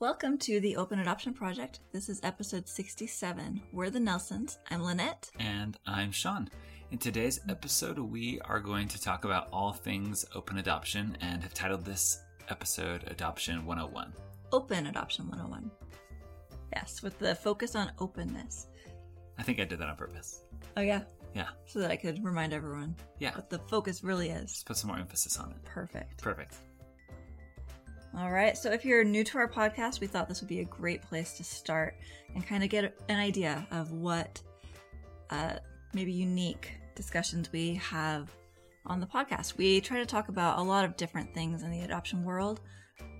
Welcome to the Open Adoption Project. This is episode 67. We're the Nelsons. I'm Lynette. And I'm Sean. In today's episode, we are going to talk about all things open adoption and have titled this episode Adoption 101. Open Adoption 101. Yes, with the focus on openness. I think I did that on purpose. Oh, yeah. Yeah. So that I could remind everyone Yeah. what the focus really is. Let's put some more emphasis on it. Perfect. Perfect. All right. So if you're new to our podcast, we thought this would be a great place to start and kind of get an idea of what uh, maybe unique discussions we have on the podcast. We try to talk about a lot of different things in the adoption world,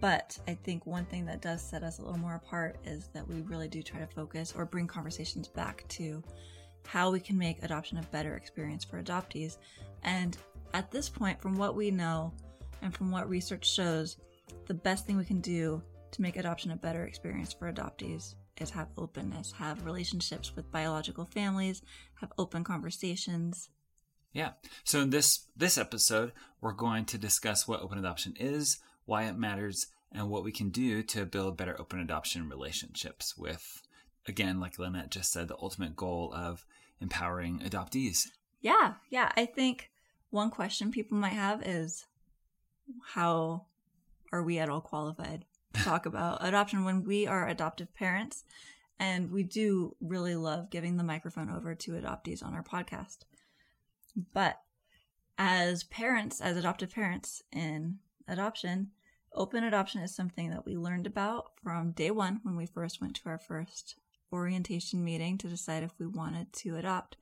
but I think one thing that does set us a little more apart is that we really do try to focus or bring conversations back to how we can make adoption a better experience for adoptees. And at this point, from what we know and from what research shows, the best thing we can do to make adoption a better experience for adoptees is have openness, have relationships with biological families, have open conversations. Yeah. So in this this episode, we're going to discuss what open adoption is, why it matters, and what we can do to build better open adoption relationships with again, like Lynette just said, the ultimate goal of empowering adoptees. Yeah, yeah. I think one question people might have is how are we at all qualified to talk about adoption when we are adoptive parents? And we do really love giving the microphone over to adoptees on our podcast. But as parents, as adoptive parents in adoption, open adoption is something that we learned about from day one when we first went to our first orientation meeting to decide if we wanted to adopt.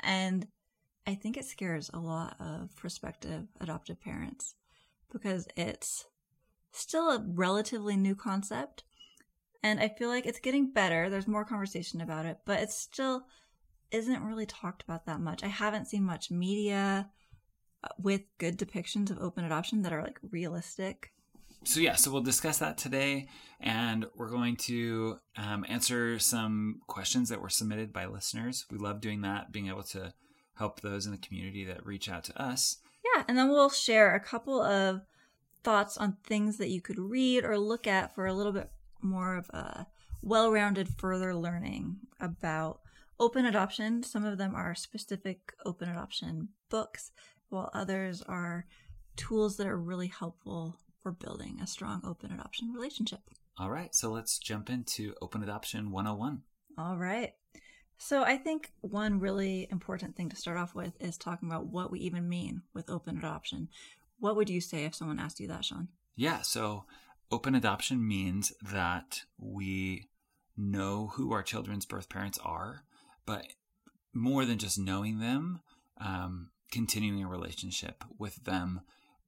And I think it scares a lot of prospective adoptive parents because it's still a relatively new concept. And I feel like it's getting better. There's more conversation about it, but it still isn't really talked about that much. I haven't seen much media uh, with good depictions of open adoption that are like realistic. So yeah, so we'll discuss that today, and we're going to um, answer some questions that were submitted by listeners. We love doing that, being able to help those in the community that reach out to us. Yeah, and then we'll share a couple of thoughts on things that you could read or look at for a little bit more of a well-rounded further learning about open adoption. Some of them are specific open adoption books, while others are tools that are really helpful for building a strong open adoption relationship. All right, so let's jump into Open Adoption 101. All right. So I think one really important thing to start off with is talking about what we even mean with open adoption. What would you say if someone asked you that, Sean? Yeah, so open adoption means that we know who our children's birth parents are, but more than just knowing them, um, continuing a relationship with them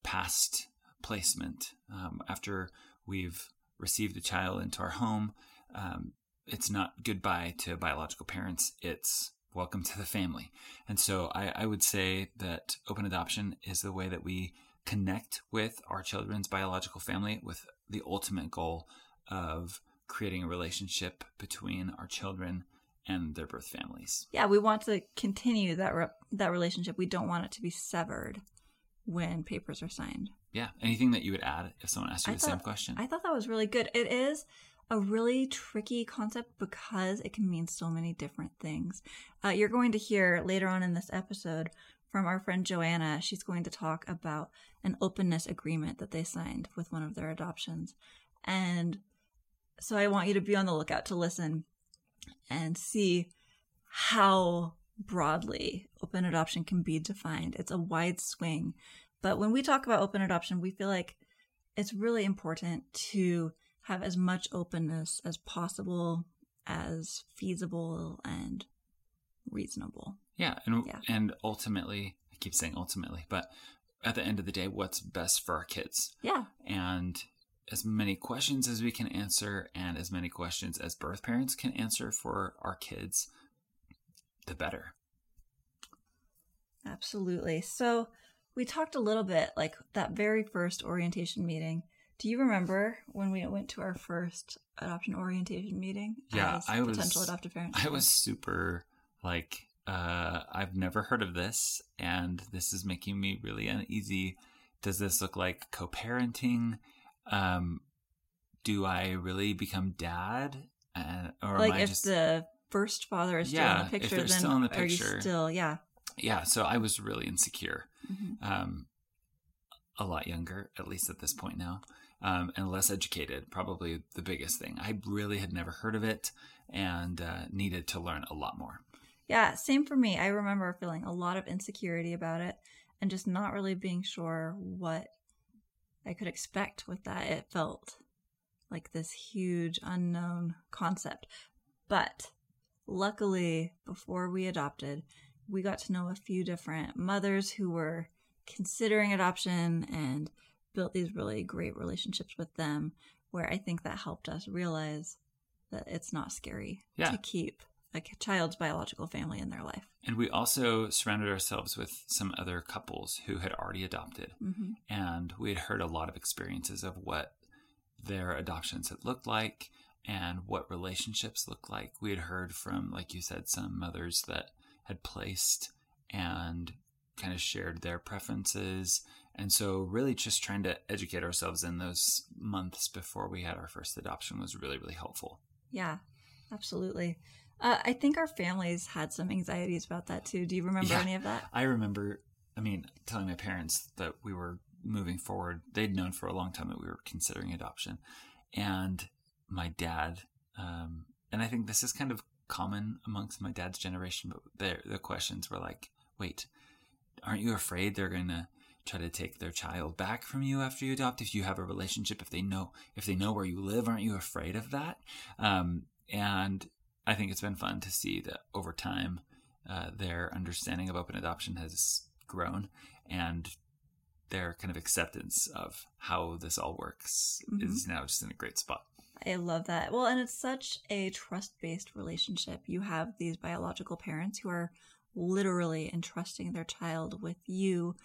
past placement. Um, after we've received a child into our home, um, it's not goodbye to biological parents, it's welcome to the family. And so I, I would say that open adoption is the way that we connect with our children's biological family with the ultimate goal of creating a relationship between our children and their birth families. Yeah, we want to continue that re- that relationship. We don't want it to be severed when papers are signed. Yeah. Anything that you would add if someone asked you I the same question? I thought that was really good. It is a really tricky concept because it can mean so many different things. Uh, you're going to hear later on in this episode from our friend Joanna. She's going to talk about an openness agreement that they signed with one of their adoptions. And so I want you to be on the lookout to listen and see how broadly open adoption can be defined. It's a wide swing. But when we talk about open adoption, we feel like it's really important to have as much openness as possible, as feasible and reasonable. Yeah, and Yeah. and ultimately, I keep saying ultimately, but at the end of the day, what's best for our kids, Yeah. and as many questions as we can answer, and as many questions as birth parents can answer for our kids, the better. Absolutely. So we talked a little bit like that very first orientation meeting. Do you remember when we went to our first adoption orientation meeting? Yeah, I was- potential adoptive parents. I was super like, uh, I've never heard of this, and this is making me really uneasy. Does this look like co-parenting? Um, do I really become dad? Uh, or like am I if just the first father is still Yeah, in the picture, then still in the are you still yeah? yeah? So I was really insecure. Mhm. Um, a lot younger, at least at this point now, um, and less educated. Probably the biggest thing. I really had never heard of it and uh, needed to learn a lot more. Yeah, same for me. I remember feeling a lot of insecurity about it and just not really being sure what I could expect with that. It felt like this huge unknown concept. But luckily, before we adopted, we got to know a few different mothers who were considering adoption and built these really great relationships with them where I think that helped us realize that it's not scary Yeah. to keep a child's biological family in their life. And we also surrounded ourselves with some other couples who had already adopted. hmm and we had heard a lot of experiences of what their adoptions had looked like and what relationships looked like. We had heard from, like you said, some mothers that had placed and kind of shared their preferences. And so, really, just trying to educate ourselves in those months before we had our first adoption was really, really helpful. Yeah, absolutely. Uh, I think our families had some anxieties about that too. Do you remember Yeah. any of that? I remember, I mean, telling my parents that we were moving forward. They'd known for a long time that we were considering adoption. And my dad, um, and I think this is kind of common amongst my dad's generation, but the, questions were like, wait, aren't you afraid they're going to try to take their child back from you after you adopt if you have a relationship if they know if they know where you live aren't you afraid of that um, and i think it's been fun to see that over time uh, their understanding of open adoption has grown and their kind of acceptance of how this all works Mhm. is now just in a great spot I love that. Well, and it's such a trust based relationship. You have these biological parents who are literally entrusting their child with you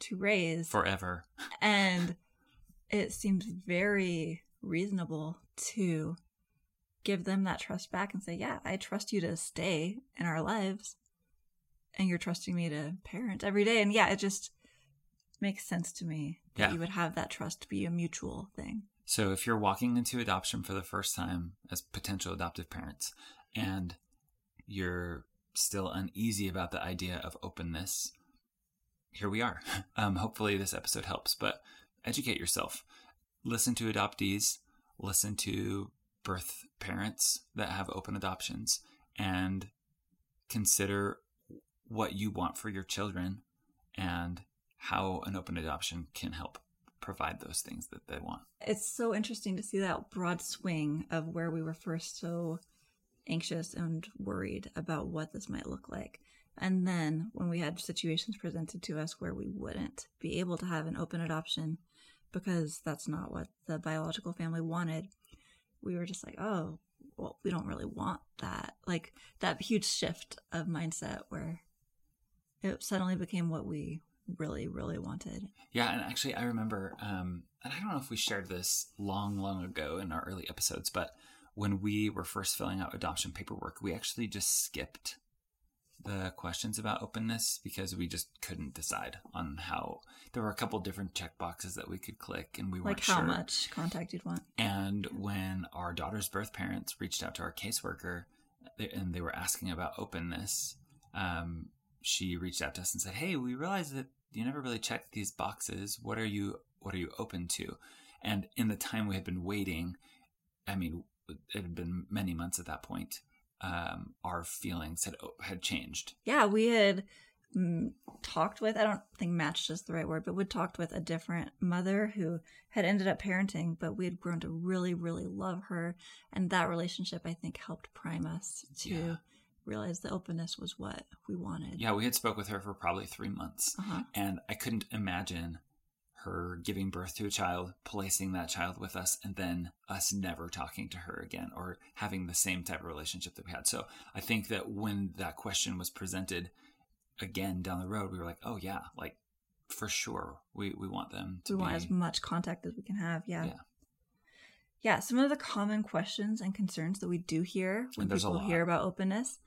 to raise. forever and it seems very reasonable to give them that trust back and say, Yeah, I trust you to stay in our lives. And you're trusting me to parent every day. And yeah, it just makes sense to me that Yeah. you would have that trust be a mutual thing. So if you're walking into adoption for the first time as potential adoptive parents and you're still uneasy about the idea of openness, here we are. Um, hopefully this episode helps, but educate yourself. Listen to adoptees, listen to birth parents that have open adoptions, and consider what you want for your children and how an open adoption can help provide those things that they want. It's so interesting to see that broad swing of where we were first so anxious and worried about what this might look like. And then when we had situations presented to us where we wouldn't be able to have an open adoption because that's not what the biological family wanted, we were just like, oh, well, we don't really want that. Like that huge shift of mindset where it suddenly became what we really, really wanted. Yeah, and actually, I remember, um, and I don't know if we shared this long, long ago in our early episodes, but when we were first filling out adoption paperwork, we actually just skipped the questions about openness because we just couldn't decide on how. There were a couple different check boxes that we could click, and we weren't Like how sure. much contact you'd want. And when our daughter's birth parents reached out to our caseworker and they were asking about openness, um, she reached out to us and said, "Hey, we realize that you never really checked these boxes. What are you What are you open to?" And in the time we had been waiting, I mean, it had been many months at that point. Um, our feelings had had changed. yeah, we had mm, talked with, I don't think matched is the right word, but we'd talked with a different mother who had ended up parenting, but we had grown to really, really love her. And that relationship, I think, helped prime us to Yeah. realize the openness was what we wanted. Yeah, we had spoke with her for probably three months. Uh-huh. and I couldn't imagine her giving birth to a child, placing that child with us, and then us never talking to her again or having the same type of relationship that we had. So I think that when that question was presented again down the road, we were like, oh, yeah, like for sure, we, we want them to we be. want as much contact as we can have. Yeah. Yeah. Yeah. Some of the common questions and concerns that we do hear when And there's a people hear about openness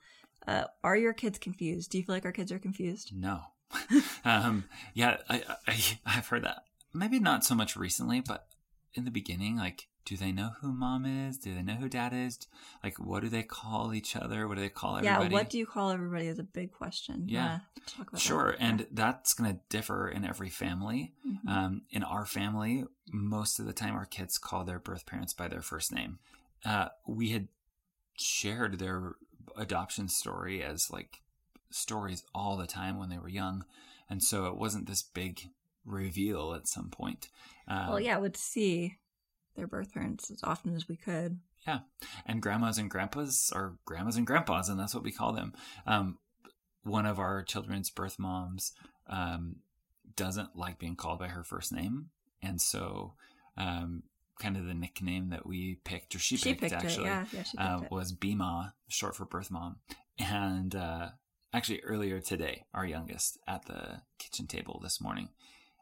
uh, are your kids confused? Do you feel like our kids are confused? No. um, yeah, I, I, I've heard that. Maybe not so much recently, but in the beginning, like do they know who mom is? Do they know who dad is? Like, what do they call each other? What do they call everybody? Yeah, what do you call everybody is a big question. Yeah. talk about Sure, that? and that's going to differ in every family. Yeah. Mhm. Um, in our family, most of the time our kids call their birth parents by their first name. Uh, we had shared their adoption story as like stories all the time when they were young, and so it wasn't this big reveal at some point. Um, well, yeah, would see their birth parents as often as we could. Yeah. And grandmas and grandpas are grandmas and grandpas, and that's what we call them. Um, one of our children's birth moms um, doesn't like being called by her first name, and so um, kind of the nickname that we picked, or she, She picked, picked, actually, it. Yeah, yeah, she picked uh, was Bima, short for birth mom. And uh, actually, earlier today, our youngest at the kitchen table this morning,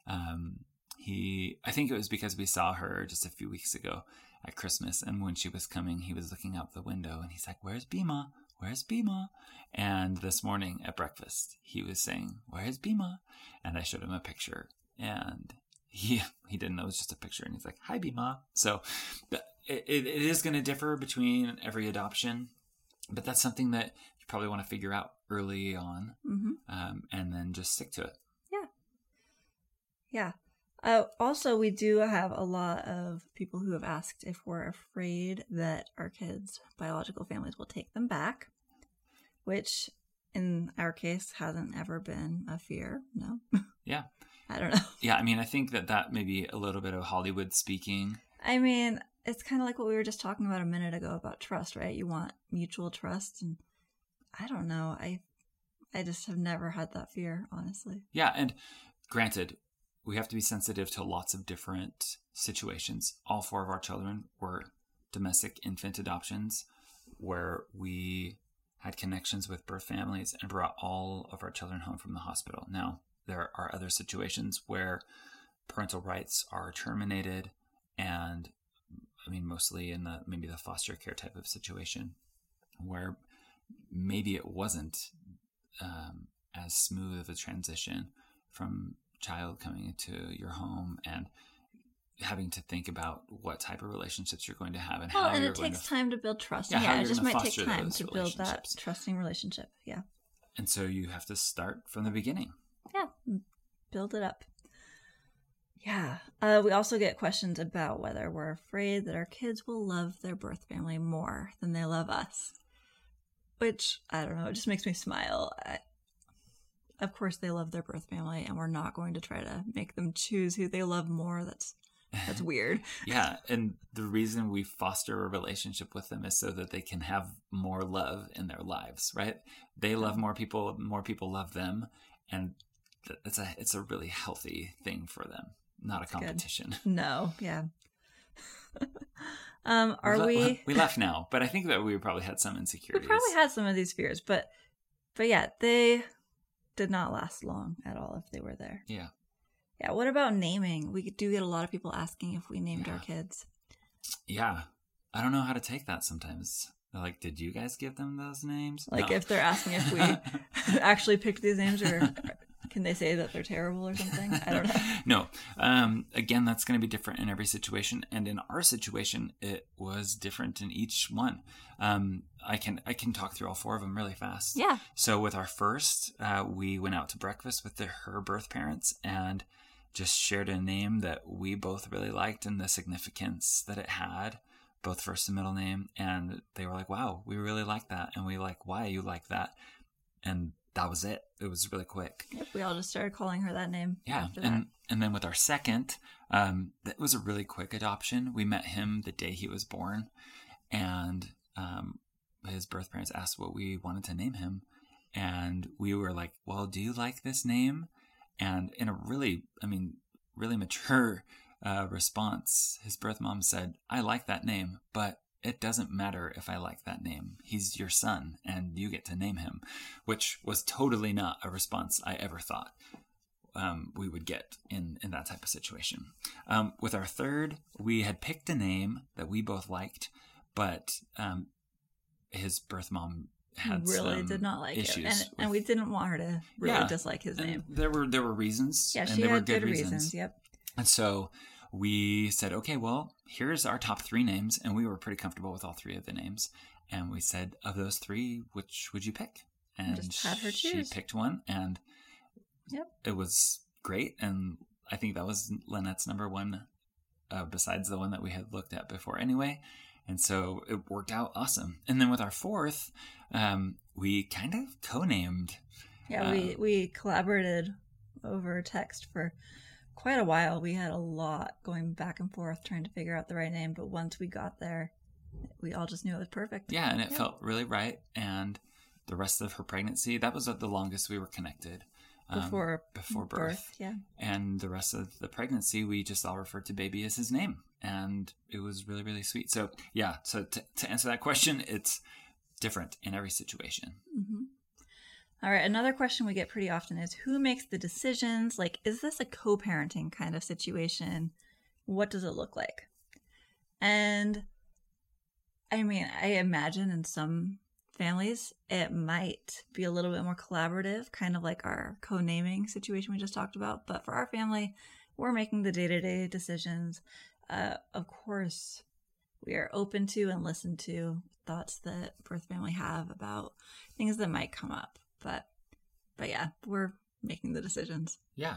um, he, I think it was because we saw her just a few weeks ago at Christmas. And when she was coming, he was looking out the window and he's like, Where's Bima? Where's Bima? And this morning at breakfast, he was saying, Where's Bima? And I showed him a picture and he he didn't know it was just a picture and he's like hi bima so it, it is going to differ between every adoption but that's something that probably want to figure out early on hmm um, and then just stick to it Yeah. Uh, also, we do have a lot of people who have asked if we're afraid that our kids' biological families will take them back, which in our case hasn't ever been a fear. No. Yeah. I don't know. yeah i mean i think that that may be a little bit of hollywood speaking I mean, it's kind of like what we were just talking about a minute ago about trust, right? You want mutual trust, and I don't know. I, I just have never had that fear, honestly. yeah and granted we have to be sensitive to lots of different situations all four of our children were domestic infant adoptions where we had connections with birth families and brought all of our children home from the hospital. Now, there are other situations where parental rights are terminated and I mean mostly in the maybe the foster care type of situation where maybe it wasn't um, as smooth of a transition from child coming into your home and having to think about what type of relationships you're going to have and Well, how and it takes to time to build trust. Yeah, Yeah, it just might take time to build that trusting relationship. Yeah. and so you have to start from the beginning Yeah. Build it up. Yeah. Uh, we also get questions about whether we're afraid that our kids will love their birth family more than they love us. Which, I don't know, it just makes me smile. I, of course, they love their birth family, and we're not going to try to make them choose who they love more. That's that's weird. Yeah, and the reason we foster a relationship with them is so that they can have more love in their lives, right? They love more people, more people love them, and it's a it's a really healthy thing for them, not a good. competition. No, yeah. Um, are la- we? We laugh now, but I think that we probably had some insecurities. We probably had some of these fears, but but yeah, they did not last long at all if they were there. Yeah. Yeah. What about naming? We do get a lot of people asking if we named our kids. Yeah, I don't know how to take that sometimes. They're like, did you guys give them those names? Like No. if they're asking if we actually picked these names, or can they say that they're terrible or something? I don't know. no. Um, again, that's going to be different in every situation, and in our situation, it was different in each one. Um, I can I can talk through all four of them really fast. Yeah. So with our first, uh, we went out to breakfast with the, her birth parents and just shared a name that we both really liked and the significance that it had, both first and middle name. And they were like, "Wow, we really like that," and we like, "Why you like that?" And that was it. It was really quick. Yep. We all just started calling her that name. Yeah, and and then with our second, um, that was a really quick adoption. We met him the day he was born, and um, his birth parents asked what we wanted to name him, and we were like, "Well, do you like this name?" And in a really, I mean, really mature uh, response, his birth mom said, "I like that name, but." It doesn't matter if I like that name. He's your son, and you get to name him, which was totally not a response I ever thought um, we would get in, in that type of situation. Um, with our third, we had picked a name that we both liked, but um, his birth mom had really did not like it, issues and and with- we didn't want her to really Yeah. dislike his name. There were there were reasons. Yeah, and she they were had good good reasons. reasons. Yep. And so we said, okay, well, here's our top three names, and we were pretty comfortable with all three of the names. And we said, of those three, which would you pick? And Just had her she picked one, and Yep. it was great. And I think that was Lynette's number one, uh, besides the one that we had looked at before anyway. And so it worked out awesome. And then with our fourth, um, we kind of co-named. Yeah, we Uh, we collaborated over text for quite a while. We had a lot going back and forth trying to figure out the right name, but once we got there, we all just knew it was perfect. Yeah, and it Yeah. felt really right. And the rest of her pregnancy, that was the longest we were connected. um, Before before birth. yeah. And the rest of the pregnancy, we just all referred to baby as his name. And it was really, really sweet. So, yeah, so to, to answer that question, it's different in every situation. hmm All right. Another question we get pretty often is who makes the decisions? Like, is this a co parenting kind of situation? What does it look like? And I mean, I imagine in some families it might be a little bit more collaborative, kind of like our co naming situation we just talked about. But for our family, we're making the day to day decisions. Uh, of course, we are open to and listen to thoughts that birth family have about things that might come up. But but yeah, we're making the decisions. Yeah.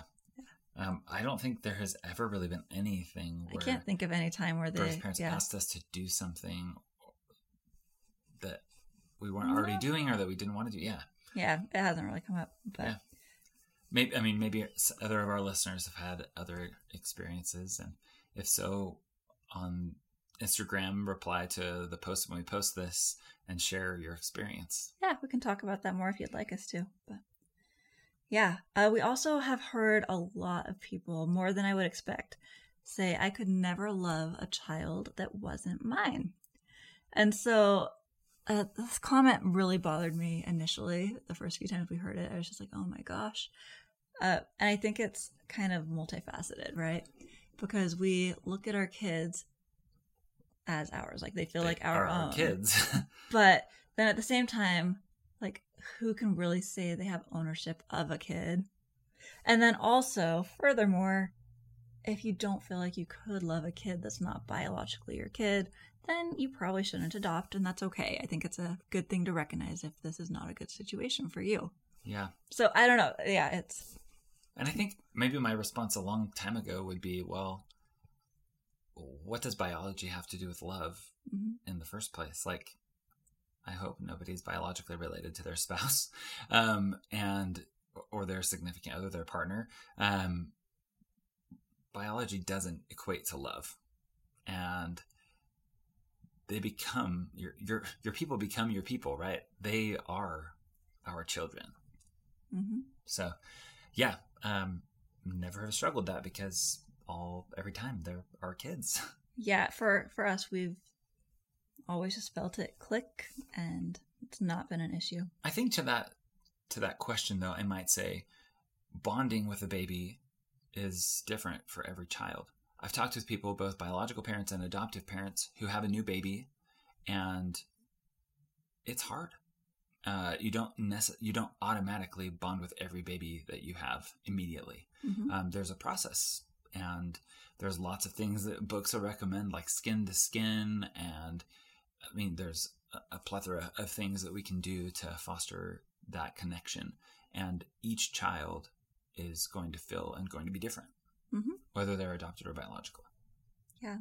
Um, I don't think there has ever really been anything I can't think of any time where they birth parents yeah. asked us to do something that we weren't already doing or that we didn't want to do. Yeah. Yeah, it hasn't really come up. But Yeah. Maybe I mean maybe other of our listeners have had other experiences, and if so, on Instagram, reply to the post when we post this and share your experience. yeah, we can talk about that more if you'd like us to. But yeah, uh, we also have heard a lot of people, more than I would expect, say, I could never love a child that wasn't mine. And so uh, this comment really bothered me initially. The first few times we heard it, I was just like, oh my gosh. Uh, and I think it's kind of multifaceted, right? Because we look at our kids as ours, like they feel They like our own. kids. but then at the same time like who can really say they have ownership of a kid? And then also furthermore if you don't feel like you could love a kid that's not biologically your kid then you probably shouldn't adopt and that's okay. I think it's a good thing to recognize if this is not a good situation for you. Yeah. so i don't know. Yeah it's And I think maybe my response a long time ago would be, well, what does biology have to do with love mhm. in the first place? Like, I hope nobody's biologically related to their spouse, um, and or their significant other, their partner. Um, biology doesn't equate to love, and they become your your your people become your people, right? They are our children. Mhm. So, yeah, um, never have struggled that because all every time they're our kids. yeah for for us we've always just felt it click and it's not been an issue I think to that to that question though, I might say bonding with a baby is different for every child. I've talked with people, both biological parents and adoptive parents, who have a new baby, and it's hard. Uh, you don't nece- you don't automatically bond with every baby that you have immediately. Mhm. um, there's a process and there's lots of things that books will recommend like skin to skin and i mean there's a, plethora of things that we can do to foster that connection and each child is going to feel and going to be different Mhm. whether they're adopted or biological Yeah.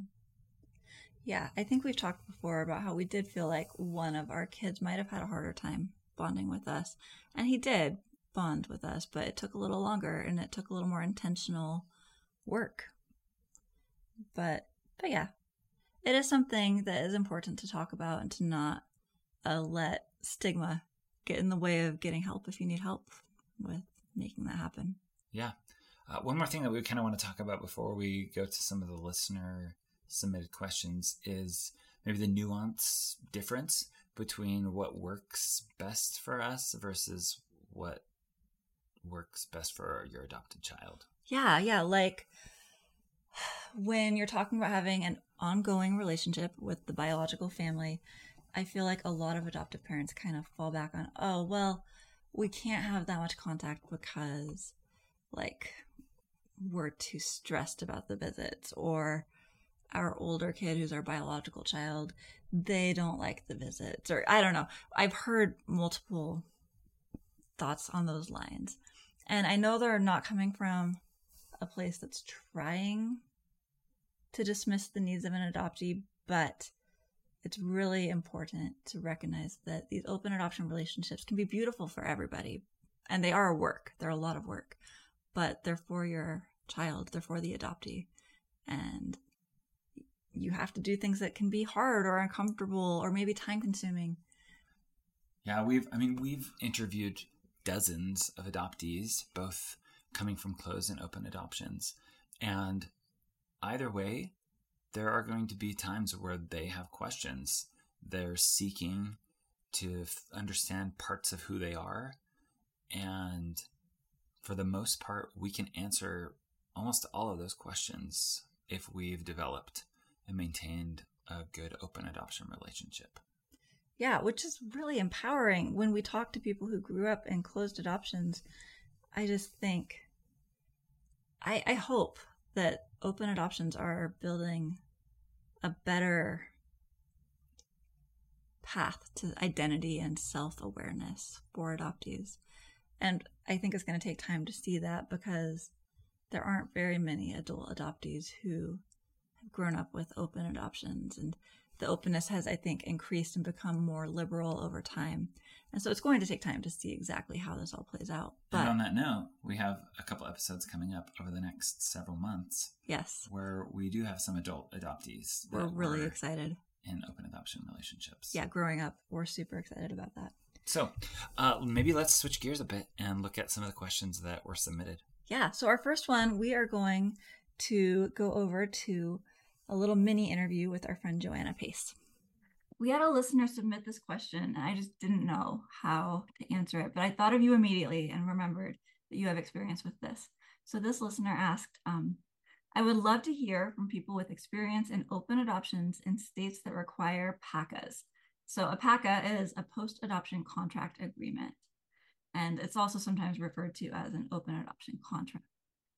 Yeah, I think we've talked before about how we did feel like one of our kids might have had a harder time bonding with us. And he did bond with us, but it took a little longer and it took a little more intentional work. But but yeah, it is something that is important to talk about and to not uh, let stigma get in the way of getting help if you need help with making that happen. yeah uh, one more thing that we kind of want to talk about before we go to some of the listener submitted questions is maybe the nuance difference between what works best for us versus what works best for your adopted child. Yeah, yeah. Like when you're talking about having an ongoing relationship with the biological family, I feel like a lot of adoptive parents kind of fall back on, oh, well, we can't have that much contact because, like, we're too stressed about the visits or our older kid who's our biological child they don't like the visits or i don't know i've heard multiple thoughts on those lines and i know they're not coming from a place that's trying to dismiss the needs of an adoptee but it's really important to recognize that these open adoption relationships can be beautiful for everybody and they are work they're a lot of work but they're for your child they're for the adoptee and you have to do things that can be hard or uncomfortable or maybe time consuming. Yeah, we've I mean we've interviewed dozens of adoptees, both coming from closed and open adoptions. And either way, there are going to be times where they have questions. They're seeking to f- understand parts of who they are. And for the most part, we can answer almost all of those questions if we've developed and maintained a good open adoption relationship. Yeah, which is really empowering when we talk to people who grew up in closed adoptions. I just think, I, I hope that open adoptions are building a better path to identity and self awareness for adoptees. And I think it's going to take time to see that because there aren't very many adult adoptees who have grown up with open adoptions and the openness has, I think, increased and become more liberal over time. And so it's going to take time to see exactly how this all plays out. But and on that note, we have a couple episodes coming up over the next several months. Yes. Where we do have some adult adoptees. We're really excited. In open adoption relationships. Yeah, growing up, we're super excited about that. So uh, maybe let's switch gears a bit and look at some of the questions that were submitted. Yeah. So our first one, we are going to go over to a little mini interview with our friend Joanna Pace. We had a listener submit this question, and I just didn't know how to answer it, but I thought of you immediately and remembered that you have experience with this. So this listener asked, um, I would love to hear from people with experience in open adoptions in states that require PACAs. So a PACA is a post-adoption contract agreement, and it's also sometimes referred to as an open adoption contract.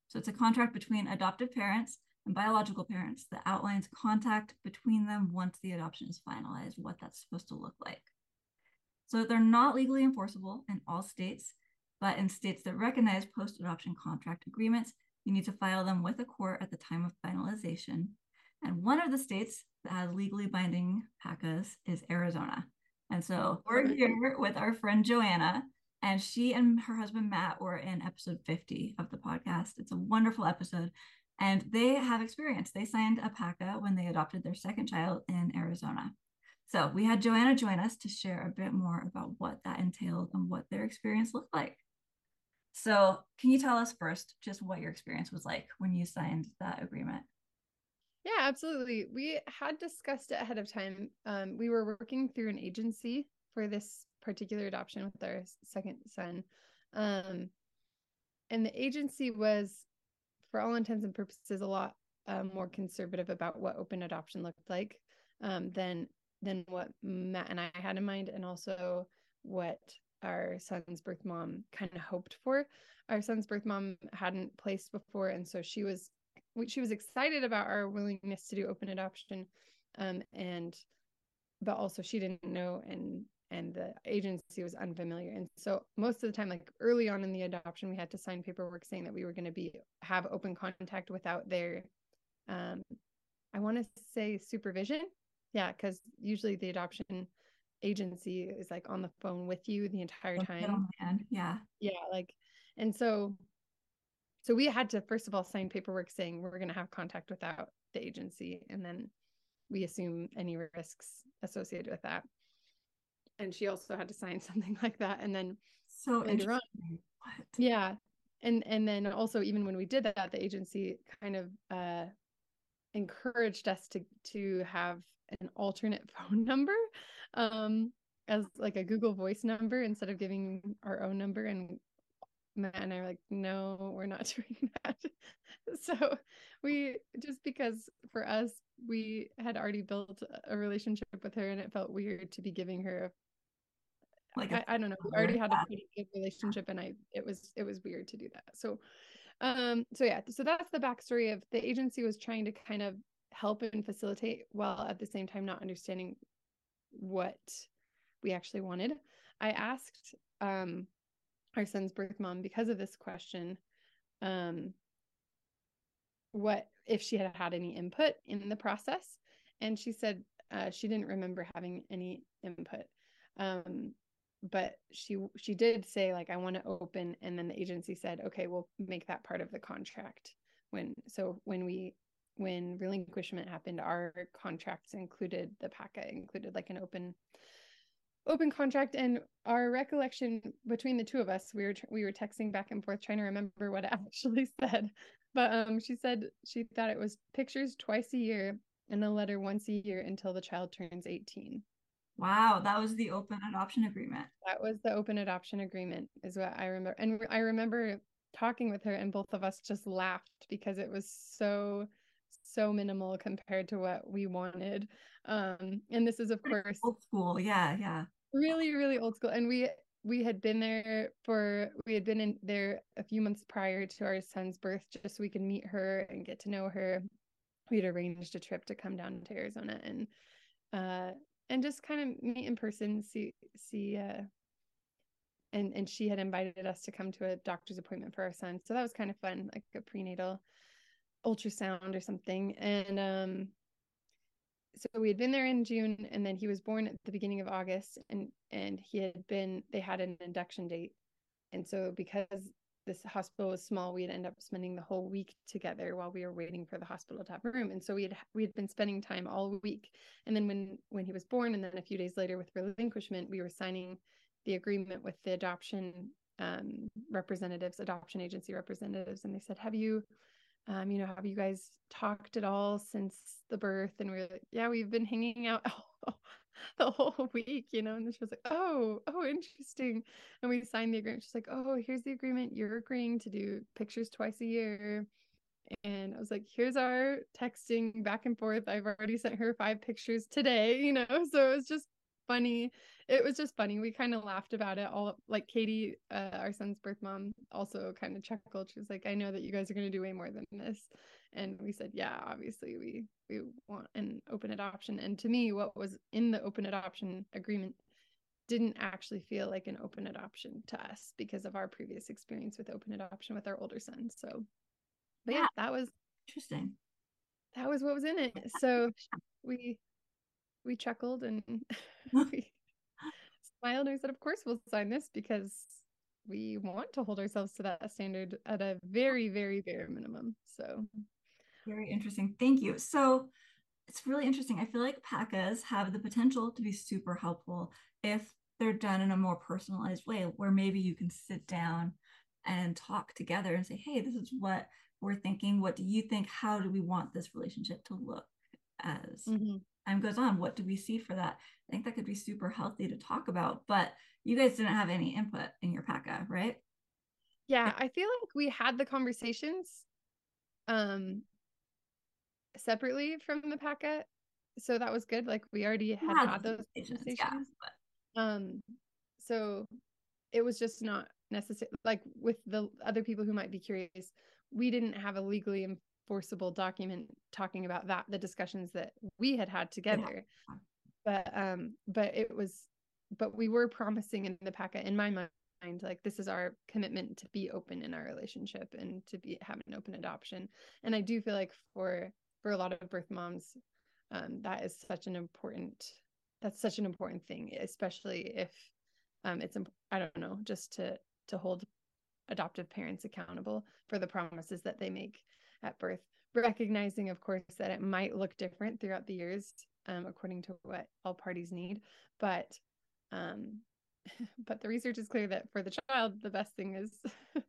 So it's a contract between adoptive parents and biological parents that outlines contact between them once the adoption is finalized, what that's supposed to look like. So they're not legally enforceable in all states, but in states that recognize post adoption contract agreements, you need to file them with a court at the time of finalization. And one of the states that has legally binding PACAs is Arizona. And so we're here with our friend Joanna, and she and her husband Matt were in episode 50 of the podcast. It's a wonderful episode and they have experience. They signed a PACA when they adopted their second child in Arizona. So we had Joanna join us to share a bit more about what that entailed and what their experience looked like. So, can you tell us first just what your experience was like when you signed that agreement? Yeah, absolutely. We had discussed it ahead of time. Um, we were working through an agency for this particular adoption with our second son. Um, and the agency was for all intents and purposes, a lot uh, more conservative about what open adoption looked like um, than than what Matt and I had in mind, and also what our son's birth mom kind of hoped for. Our son's birth mom hadn't placed before, and so she was she was excited about our willingness to do open adoption, um, and but also she didn't know and and the agency was unfamiliar. And so most of the time like early on in the adoption we had to sign paperwork saying that we were going to be have open contact without their um i want to say supervision. Yeah because usually the adoption agency is like on the phone with you the entire time. yeah. Yeah like and so so we had to first of all sign paperwork saying we're going to have contact without the agency and then we assume any risks associated with that and she also had to sign something like that and then so later on what? yeah and and then also even when we did that the agency kind of uh encouraged us to to have an alternate phone number um as like a google voice number instead of giving our own number and Matt and I are like, no, we're not doing that. so we just because for us, we had already built a relationship with her and it felt weird to be giving her like I, I, don't know we already had a pretty good relationship and i it was it was weird to do that. So Um, so yeah, so that's the backstory of the agency was trying to kind of help and facilitate while at the same time not understanding what we actually wanted. I asked um our son's birth mom because of this question um what if she had had any input in the process and she said uh, she didn't remember having any input. Um but she she did say like i want to open and then the agency said okay we'll make that part of the contract. When so when we when relinquishment happened our contracts included the paca included like an open open contract and our recollection between the two of us we were we were texting back and forth trying to remember what it actually said but um she said she thought it was pictures twice a year and a letter once a year until the child turns 18 Wow, that was the open adoption agreement. that was the open adoption agreement is what i remember and i remember talking with her and both of us just laughed because it was so so minimal compared to what we wanted um and this is of course Old school. Yeah, yeah. really really old school and we we had been there for we had been in there a few months prior to our son's birth just so we could meet her and get to know her we had arranged a trip to come down to arizona and uh and just kind of meet in person see see uh and and she had invited us to come to a doctor's appointment for our son. So that was kind of fun like a prenatal ultrasound or something. And um so we had been there in June and then he was born at the beginning of August and and he had been they had an induction date. And so because this hospital was small we'd end up spending the whole week together while we were waiting for the hospital to have room. And so we had we had been spending time all week. And then when when he was born and then a few days later with relinquishment we were signing the agreement with the adoption um, representatives adoption agency representatives. And they said have you um, you know, have you guys talked at all since the birth? And we are like, yeah, we've been hanging out the whole week, you know. And she was like, oh, oh, interesting. And we signed the agreement. She's like, oh, here's the agreement. You're agreeing to do pictures twice a year. And I was like, here's our texting back and forth. I've already sent her five pictures today, you know. So it was just funny. It was just funny. We kind of laughed about it all. Like Katie, uh, our son's birth mom, also kind of chuckled. She was like, "I know that you guys are going to do way more than this," and we said, "Yeah, obviously we we want an open adoption." And to me, what was in the open adoption agreement didn't actually feel like an open adoption to us because of our previous experience with open adoption with our older son. So, but yeah, Yeah. that was Interesting. that was what was in it. So we we chuckled and we smiled and we said, "Of course we'll sign this because we want to hold ourselves to that standard at a very, very bare minimum." So Very interesting. Thank you. So it's really interesting. I feel like PACAs have the potential to be super helpful if they're done in a more personalized way, where maybe you can sit down and talk together and say, hey, this is what we're thinking. What do you think? How do we want this relationship to look as mm-hmm. Time goes on? What do we see for that? I think that could be super healthy to talk about. But you guys didn't have any input in your PACA, right? yeah, I feel like we had the conversations um separately from the PACA. So that was good. Like we already had had had those conversations, conversations. yeah, but um so it was just not necessary like with the other people who might be curious we didn't have a legally enforceable document talking about that the discussions that we had had together. But um but it was but we were promising in the PACA in my mind like this is our commitment to be open in our relationship and to be have an open adoption. And i do feel like for for a lot of birth moms um that is such an important that's such an important thing especially if um it's i don't know just to to hold adoptive parents accountable for the promises that they make at birth recognizing of course that it might look different throughout the years um, according to what all parties need. But um but the research is clear that for the child the best thing is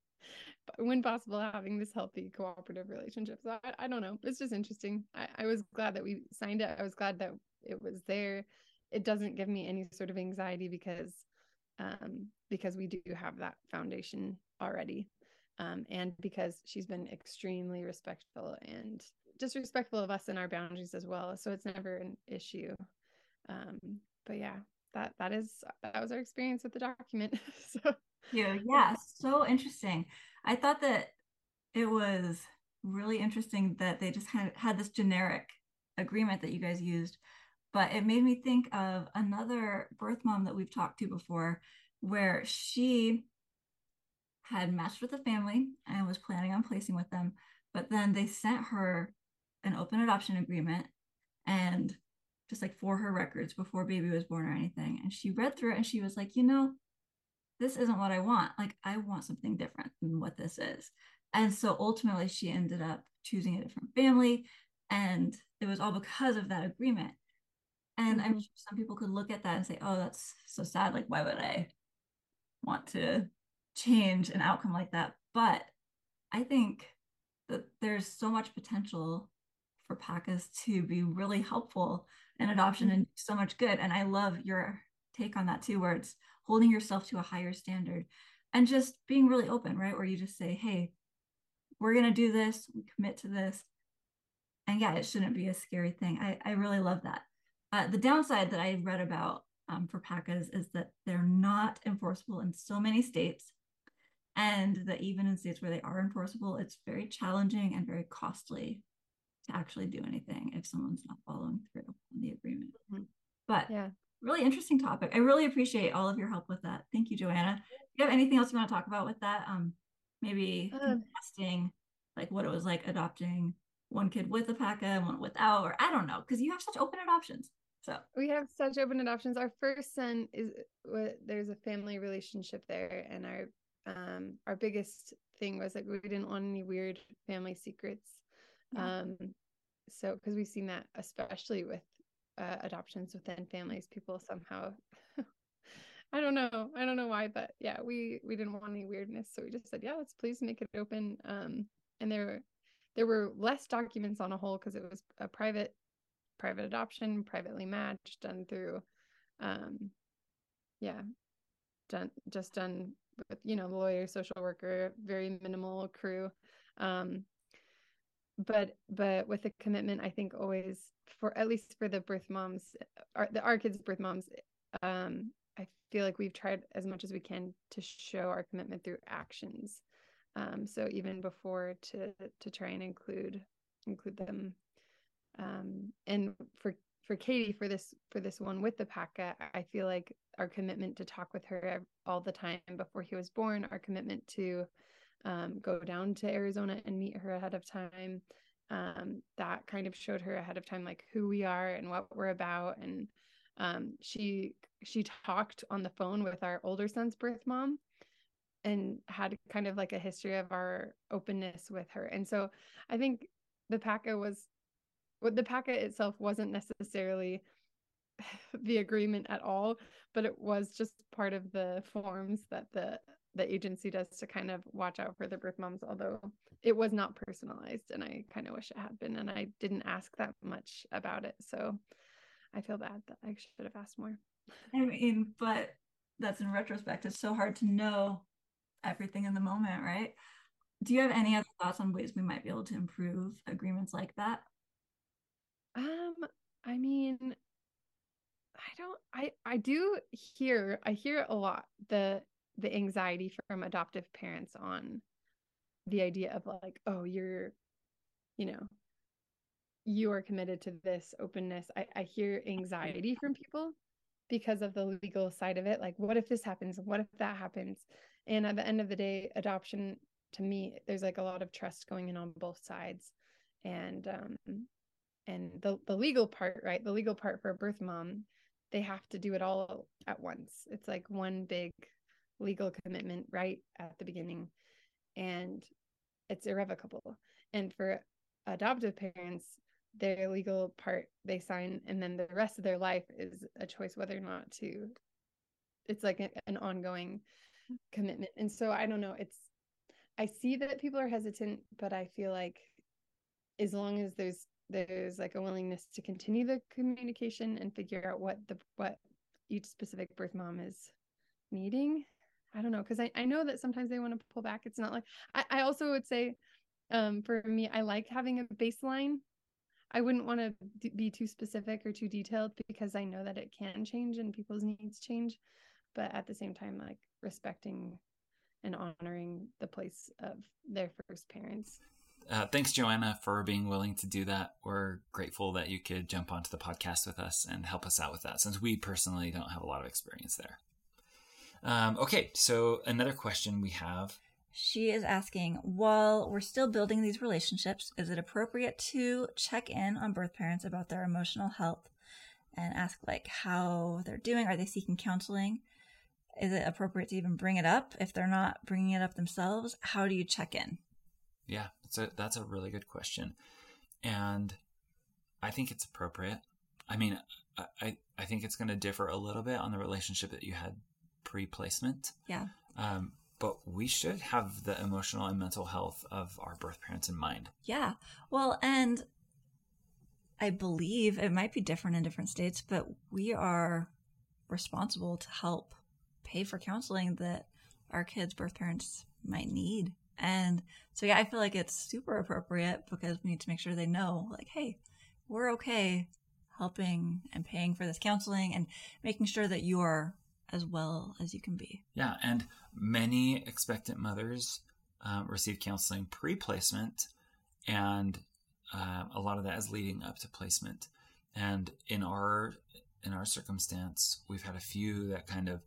when possible having this healthy cooperative relationship. So i, I don't know. It's just interesting. I, I was glad that we signed it. I was glad that it was there. It doesn't give me any sort of anxiety because um because we do have that foundation already um and because she's been extremely respectful and just respectful of us and our boundaries as well so it's never an issue um but yeah that that is that was our experience with the document so you. Yeah, so interesting. I thought that it was really interesting that they just had, had this generic agreement that you guys used. But it made me think of another birth mom that we've talked to before, where she had matched with a family and was planning on placing with them. But then they sent her an open adoption agreement and just like for her records before baby was born or anything. And she read through it and she was like, you know, this isn't what I want. Like, I want something different than what this is. And so ultimately, she ended up choosing a different family. And it was all because of that agreement. And mm-hmm. I'm sure some people could look at that and say, oh, that's so sad. Like, why would I want to change an outcome like that? But I think that there's so much potential for PACAs to be really helpful in adoption mm-hmm. and so much good. And I love your take on that too, where it's holding yourself to a higher standard and just being really open, right? Where you just say, hey, we're going to do this, we commit to this. And yeah, it shouldn't be a scary thing. I, I really love that. Uh, the downside that I read about um, for PACAs is that they're not enforceable in so many states. And that even in states where they are enforceable, it's very challenging and very costly to actually do anything if someone's not following through on the agreement. Mm-hmm. But yeah, really interesting topic. I really appreciate all of your help with that. Thank you, Joanna. Do you have anything else you want to talk about with that? Um, maybe um, contrasting like what it was like adopting one kid with a PACA and one without, or I don't know, because you have such open adoptions. So we have such open adoptions. Our first son is there's a family relationship there, and our um our biggest thing was like we didn't want any weird family secrets. Yeah. Um, so because we've seen that especially with uh, adoptions within families, people somehow I don't know. I don't know why, but yeah, we we didn't want any weirdness, so we just said, yeah, let's please make it open. Um, and there there were less documents on a whole because it was a private private adoption, privately matched, done through, um, yeah, done just done with you know lawyer, social worker, very minimal crew. Um, but but with a commitment, I think always for at least for the birth moms, our the our kids' birth moms, um, I feel like we've tried as much as we can to show our commitment through actions. Um, so even before to to try and include include them, um, and for for Katie for this for this one with the PACA, I feel like our commitment to talk with her all the time before he was born, our commitment to um, go down to Arizona and meet her ahead of time, um, that kind of showed her ahead of time like who we are and what we're about. And um, she she talked on the phone with our older son's birth mom and had kind of like a history of our openness with her. And so i think the paca was what the paca itself wasn't necessarily the agreement at all but it was just part of the forms that the the agency does to kind of watch out for the birth moms although it was not personalized and i kind of wish it had been and i didn't ask that much about it so I feel bad that I should have asked more. I mean, but that's in retrospect. It's so hard to know everything in the moment, right? Do you have any other thoughts on ways we might be able to improve agreements like that? Um, I mean, I don't I I do hear I hear a lot the the anxiety from adoptive parents on the idea of like, oh, you're you know, you are committed to this openness. I, I hear anxiety from people because of the legal side of it like what if this happens? What if that happens? And at the end of the day adoption to me there's like a lot of trust going in on both sides and um and the the legal part right? The legal part for a birth mom they have to do it all at once. It's like one big legal commitment right at the beginning and it's irrevocable. And for adoptive parents their legal part they sign and then the rest of their life is a choice whether or not to it's like a, an ongoing commitment. And so i don't know it's i see that people are hesitant but i feel like as long as there's there's like a willingness to continue the communication and figure out what the what each specific birth mom is needing i don't know because I, I know that sometimes they want to pull back it's not like I, I also would say um for me i like having a baseline I wouldn't want to be too specific or too detailed because I know that it can change and people's needs change. But at the same time, like respecting and honoring the place of their first parents. Uh, thanks, Joanna, for being willing to do that. We're grateful that you could jump onto the podcast with us and help us out with that, since we personally don't have a lot of experience there. Um, okay, so another question we have. She is asking While we're still building these relationships, is it appropriate to check in on birth parents about their emotional health and ask, like, how they're doing? Are they seeking counseling? Is it appropriate to even bring it up if they're not bringing it up themselves? How do you check in? Yeah, that's a that's a really good question, and I think it's appropriate. I mean, I I think it's going to differ a little bit on the relationship that you had pre-placement. Yeah. Um, but we should have the emotional and mental health of our birth parents in mind. Yeah. Well, and I believe it might be different in different states, but we are responsible to help pay for counseling that our kids' birth parents might need. And so, yeah, I feel like it's super appropriate because we need to make sure they know, like, hey, we're okay helping and paying for this counseling and making sure that you are as well as you can be. Yeah. And many expectant mothers um, receive counseling pre placement, and uh, a lot of that is leading up to placement. And in our in our circumstance, we've had a few that kind of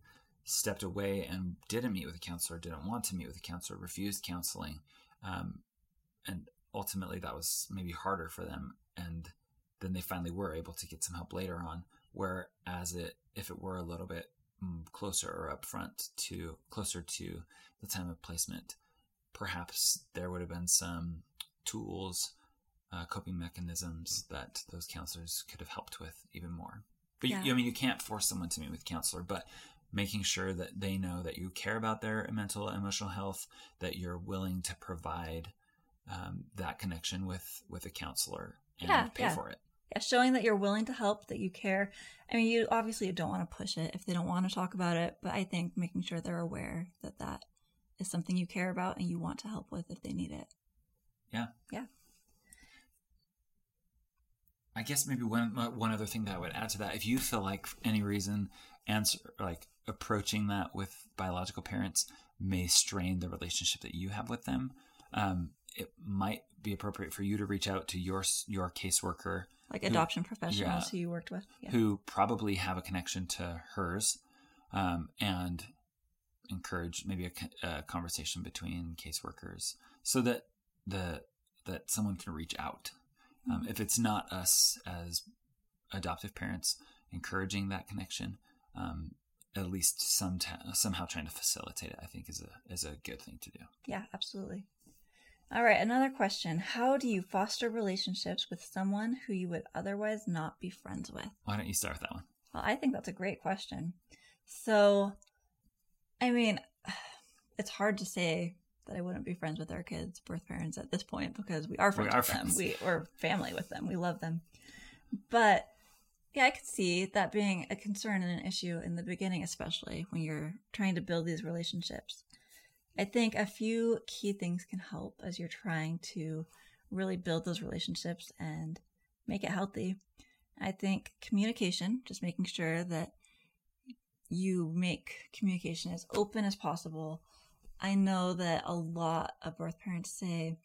stepped away and didn't meet with a counselor, didn't want to meet with a counselor, refused counseling. Um, and ultimately, that was maybe harder for them. And then they finally were able to get some help later on. Whereas it, if it were a little bit mm, closer or upfront to closer to the time of placement, perhaps there would have been some tools, uh, coping mechanisms that those counselors could have helped with even more. But Yeah. you, I mean, you can't force someone to meet with a counselor, but making sure that they know that you care about their mental and emotional health, that you're willing to provide um, that connection with with a counselor and Yeah, pay yeah. for it. Yeah, showing that you're willing to help, that you care. I mean, you obviously don't want to push it if they don't want to talk about it, but I think making sure they're aware that that is something you care about and you want to help with if they need it. Yeah. Yeah. I guess maybe one one other thing that I would add to that, if you feel like for any reason answer like approaching that with biological parents may strain the relationship that you have with them, um, it might be appropriate for you to reach out to your your caseworker Like Who- adoption professionals yeah. who you worked with. Yeah. who probably have a connection to hers, um, and encourage maybe a, a conversation between caseworkers so that the that someone can reach out. Um, if it's not us as adoptive parents encouraging that connection, um, at least some somehow trying to facilitate it, I think is a is a good thing to do. Yeah, absolutely. All right, another question. How do you foster relationships with someone who you would otherwise not be friends with? Why don't you start with that one? Well, I think that's a great question. So, I mean, it's hard to say that I wouldn't be friends with our kids' birth parents at this point because we are friends are with them. friends. We, we're family with them. We love them. But yeah, I could see that being a concern and an issue in the beginning, especially when you're trying to build these relationships. I think a few key things can help as you're trying to really build those relationships and make it healthy. I think communication, just making sure that you make communication as open as possible. I know that a lot of birth parents say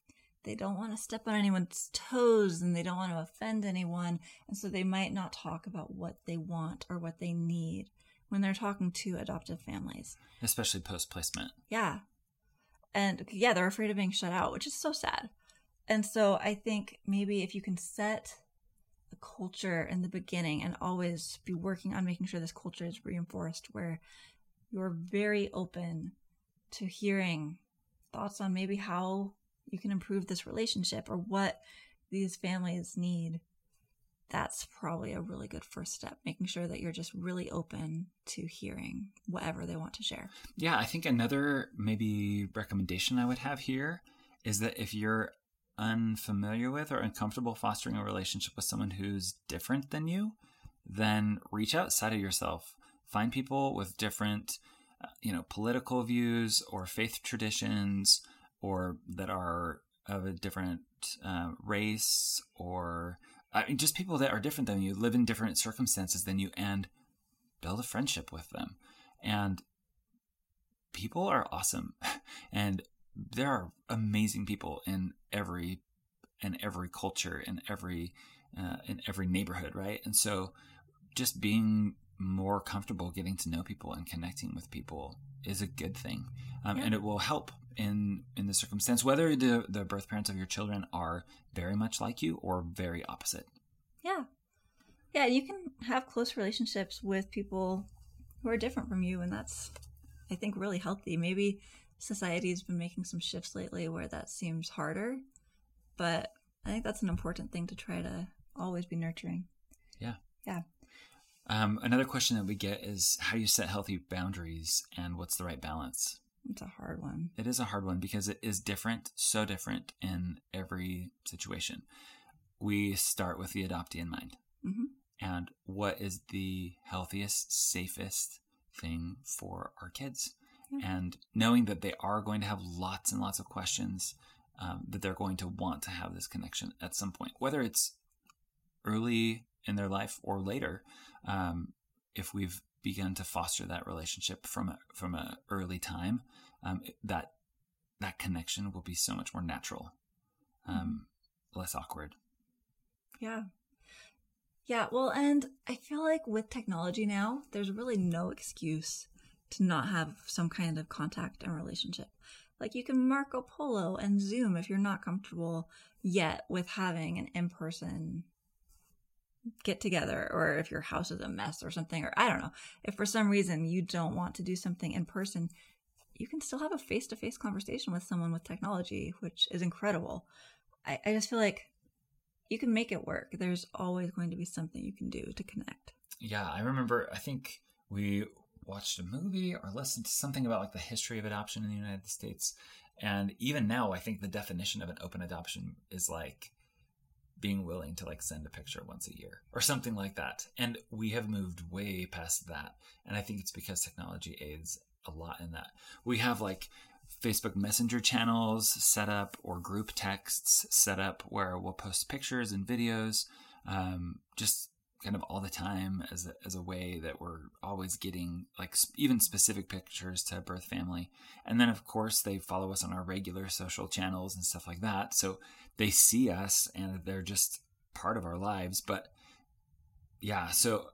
they don't want to step on anyone's toes and they don't want to offend anyone. And so they might not talk about what they want or what they need when they're talking to adoptive families. Especially post placement. Yeah. And yeah, they're afraid of being shut out, which is so sad. And so I think maybe if you can set a culture in the beginning and always be working on making sure this culture is reinforced where you're very open to hearing thoughts on maybe how you can improve this relationship or what these families need that's probably a really good first step making sure that you're just really open to hearing whatever they want to share Yeah, I think another maybe recommendation I would have here is that if you're unfamiliar with or uncomfortable fostering a relationship with someone who's different than you, then reach outside of yourself. Find people with different, uh, you know, political views or faith traditions, or that are of a different uh, race, or I mean, just people that are different than you, live in different circumstances than you, and build a friendship with them. And people are awesome and there are amazing people in every in every culture in every uh, in every neighborhood right and so just being more comfortable getting to know people and connecting with people is a good thing um, Yeah. and it will help in in the circumstance whether the the birth parents of your children are very much like you or very opposite Yeah. Yeah, you can have close relationships with people who are different from you, and that's, I think, really healthy. Maybe society's been making some shifts lately where that seems harder, but I think that's an important thing to try to always be nurturing. Yeah. Yeah. Um, another question that we get is how do you set healthy boundaries and what's the right balance It's a hard one. it is a hard one because it is different, so different in every situation. We start with the adoptee in mind. Mhm. And what is the healthiest, safest thing for our kids? And knowing that they are going to have lots and lots of questions, um, that they're going to want to have this connection at some point, whether it's early in their life or later. Um, if we've begun to foster that relationship from a, from a early time, um, that that connection will be so much more natural, um, less awkward. Yeah. Yeah, well, and I feel like with technology now, there's really no excuse to not have some kind of contact and relationship. Like you can Marco Polo and Zoom if you're not comfortable yet with having an in person get together, or if your house is a mess or something, or I don't know. If for some reason you don't want to do something in person, you can still have a face to face conversation with someone with technology, which is incredible. I, I just feel like you can make it work. There's always going to be something you can do to connect. Yeah, I remember. I think we watched a movie or listened to something about like the history of adoption in the United States, and even now, I think the definition of an open adoption is like being willing to like send a picture once a year or something like that. And we have moved way past that, and I think it's because technology aids a lot in that. We have like Facebook Messenger channels set up or group texts set up where we'll post pictures and videos um, just kind of all the time as a, as a way that we're always getting like even specific pictures to birth family. And then, of course, they follow us on our regular social channels and stuff like that. So they see us and they're just part of our lives. But yeah, so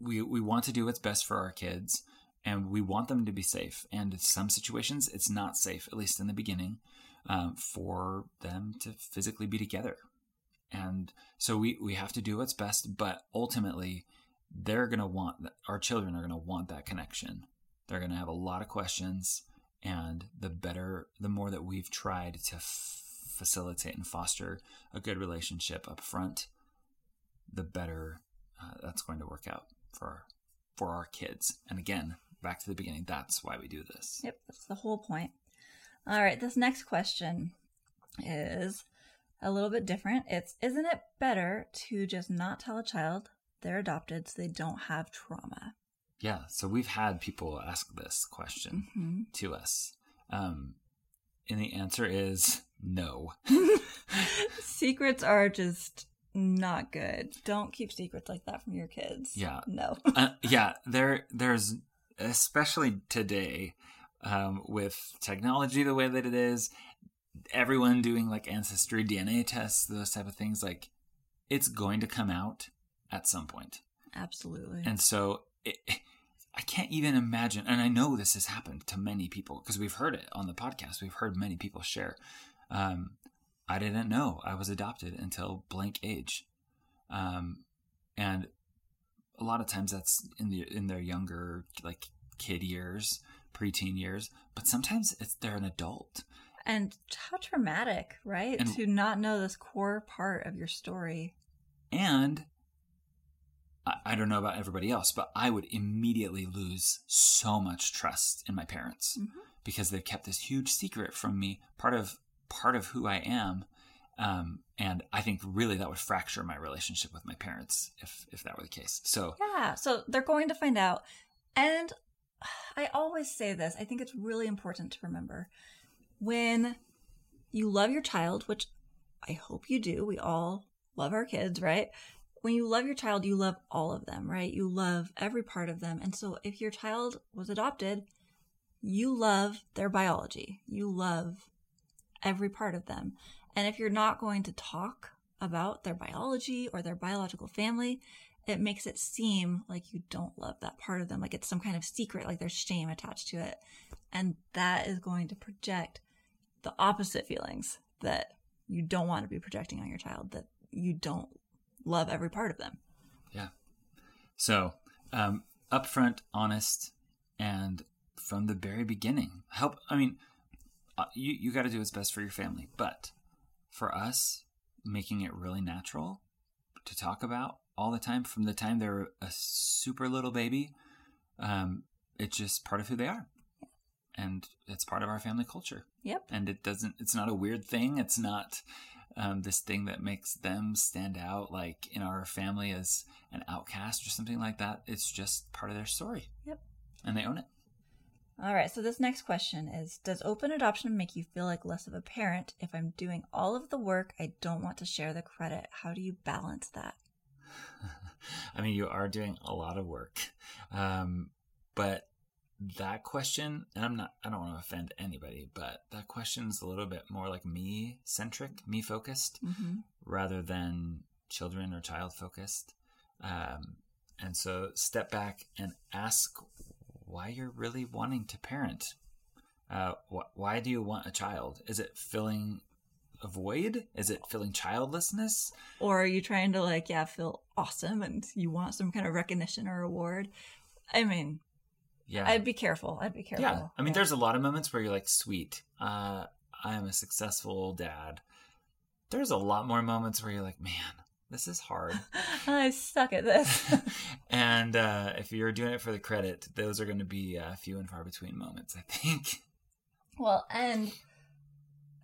we, we want to do what's best for our kids and we want them to be safe. And in some situations, it's not safe, at least in the beginning, um, for them to physically be together. And so we, we have to do what's best, but ultimately, they're going to want, our children are going to want that connection. They're going to have a lot of questions. And the better, the more that we've tried to f- facilitate and foster a good relationship up front, the better uh, that's going to work out for for our kids. And again, back to the beginning, that's why we do this. Yep, that's the whole point. All right, this next question is a little bit different. It's Isn't it better to just not tell a child they're adopted so they don't have trauma? Yeah, so we've had people ask this question hmm to us. Um, and the answer is no. secrets are just not good. Don't keep secrets like that from your kids. Yeah. No. uh, yeah, there there's especially today um, with technology the way that it is, everyone doing like ancestry DNA tests, those type of things, like it's going to come out at some point. Absolutely. And so it, I can't even imagine, and I know this has happened to many people because we've heard it on the podcast. We've heard many people share. Um, I didn't know I was adopted until blank age, um, and a lot of times that's in the in their younger like kid years, preteen years. But sometimes it's they're an adult. And how traumatic, right? And- to not know this core part of your story. And I, I don't know about everybody else, but I would immediately lose so much trust in my parents Mhm. because they've kept this huge secret from me, part of part of who I am. Um, and I think really that would fracture my relationship with my parents if if that were the case. So Yeah, so they're going to find out. And I always say this, I think it's really important to remember when you love your child, which I hope you do, we all love our kids, right? When you love your child, you love all of them, right? You love every part of them. And so if your child was adopted, you love their biology. You love every part of them. And if you're not going to talk about their biology or their biological family, it makes it seem like you don't love that part of them, like it's some kind of secret, like there's shame attached to it. And that is going to project the opposite feelings that you don't want to be projecting on your child, that you don't love every part of them. Yeah. So, um, upfront, honest, and from the very beginning, help. I mean, uh, you you got to do what's best for your family, but for us, making it really natural to talk about all the time from the time they're a super little baby. Um, it's just part of who they are. And it's part of our family culture. Yep. And it doesn't, it's not a weird thing. It's not um, this thing that makes them stand out like in our family as an outcast or something like that. It's just part of their story. Yep. And they own it. All right, so this next question is Does open adoption make you feel like less of a parent if I'm doing all of the work? I don't want to share the credit. How do you balance that? I mean, you are doing a lot of work. Um, but that question, and I'm not, I don't want to offend anybody, but that question is a little bit more like me centric, me focused, Mm-hmm. rather than children or child focused. Um, and so step back and ask why you're really wanting to parent. Uh, wh- why do you want a child? Is it filling a void? Is it filling childlessness? Or are you trying to, like, yeah, feel awesome and you want some kind of recognition or reward? I mean, Yeah. I'd be careful. I'd be careful. Yeah, I mean, there's a lot of moments where you're like, "Sweet, uh, I am a successful dad." There's a lot more moments where you're like, "Man, this is hard." I suck at this. and uh, if you're doing it for the credit, those are going to be uh, few and far between moments, I think. well, and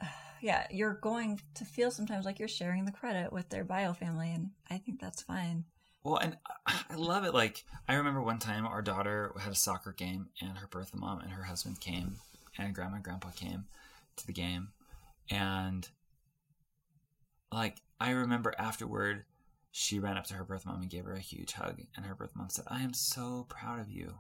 yeah, you're going to feel sometimes like you're sharing the credit with their bio family, and I think that's fine. Well, and I love it. Like, I remember one time our daughter had a soccer game, and her birth mom and her husband came, and grandma and grandpa came to the game. And, like, I remember afterward, she ran up to her birth mom and gave her a huge hug. And her birth mom said, I am so proud of you.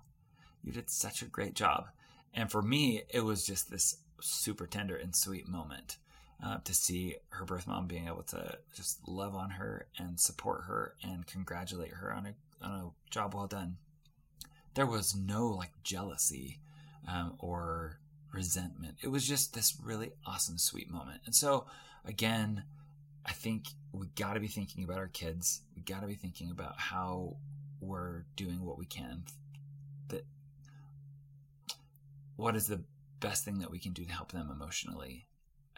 You did such a great job. And for me, it was just this super tender and sweet moment uh, to see her birth mom being able to just love on her and support her and congratulate her on a on a job well done. There was no like jealousy um, or resentment. It was just this really awesome, sweet moment. And so, again, I think we got to be thinking about our kids. We got to be thinking about how we're doing what we can. That what is the best thing that we can do to help them emotionally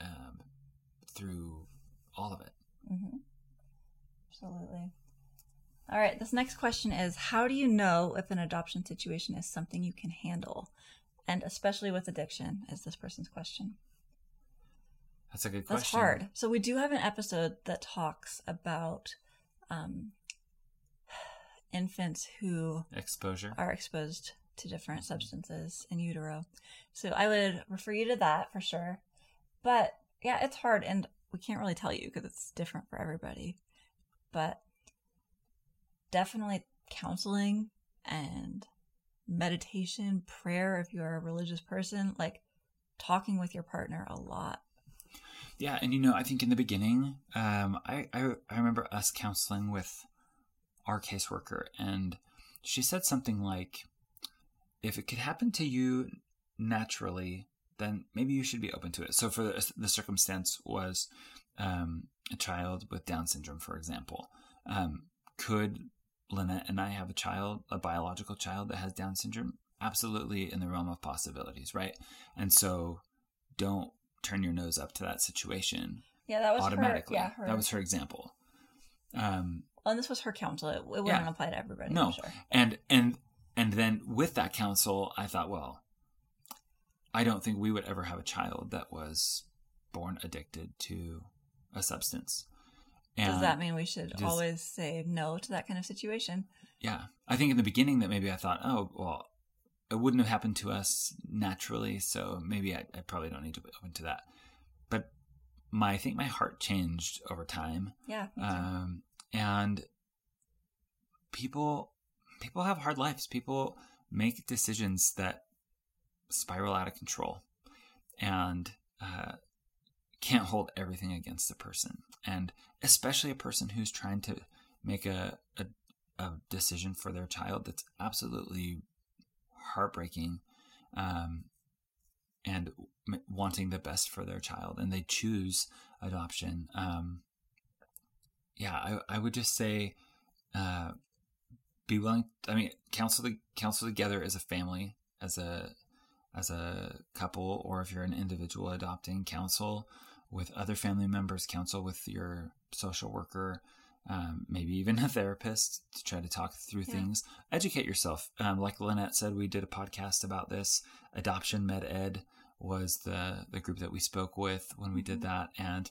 um, through all of it. Mm-hmm. Absolutely. All right. This next question is How do you know if an adoption situation is something you can handle? And especially with addiction, is this person's question. That's a good question. That's hard. So, we do have an episode that talks about um, infants who Exposure. are exposed to different substances in utero. So I would refer you to that for sure. But yeah, it's hard and we can't really tell you because it's different for everybody. But definitely counseling and meditation, prayer if you're a religious person, like talking with your partner a lot. Yeah, and you know, I think in the beginning, um, I, I I remember us counseling with our caseworker, and she said something like, "If it could happen to you naturally, then maybe you should be open to it." So, for the, the circumstance was um, a child with Down syndrome, for example. Um, could Lynette and I have a child, a biological child that has Down syndrome? Absolutely, in the realm of possibilities, right? And so, don't turn your nose up to that situation Yeah, that was automatically. Her, yeah, her, That was her example. Um, well, and this was her counsel. It, it wouldn't Yeah. apply to everybody. no, sure. and and and then with that counsel, I thought, well, I don't think we would ever have a child that was born addicted to a substance. Does that mean we should does- always say no to that kind of situation? Yeah, I think in the beginning that maybe I thought, oh, well, it wouldn't have happened to us naturally, so maybe I, I probably don't need to be open to that. But my, I think my heart changed over time. Yeah. um, and people people have hard lives people make decisions that spiral out of control and uh, can't hold everything against the person. And especially a person who's trying to make a, a, a decision for their child that's absolutely heartbreaking um, and wanting the best for their child and they choose adoption. Um, yeah, I, I would just say uh, be willing. I mean, counsel counsel together as a family, as a as a couple, or if you're an individual adopting, counsel with other family members, counsel with your social worker, um, maybe even a therapist to try to talk through yeah. things. Educate yourself. Um, like Lynette said, we did a podcast about this. Adoption Med Ed was the the group that we spoke with when we did mm-hmm. that, and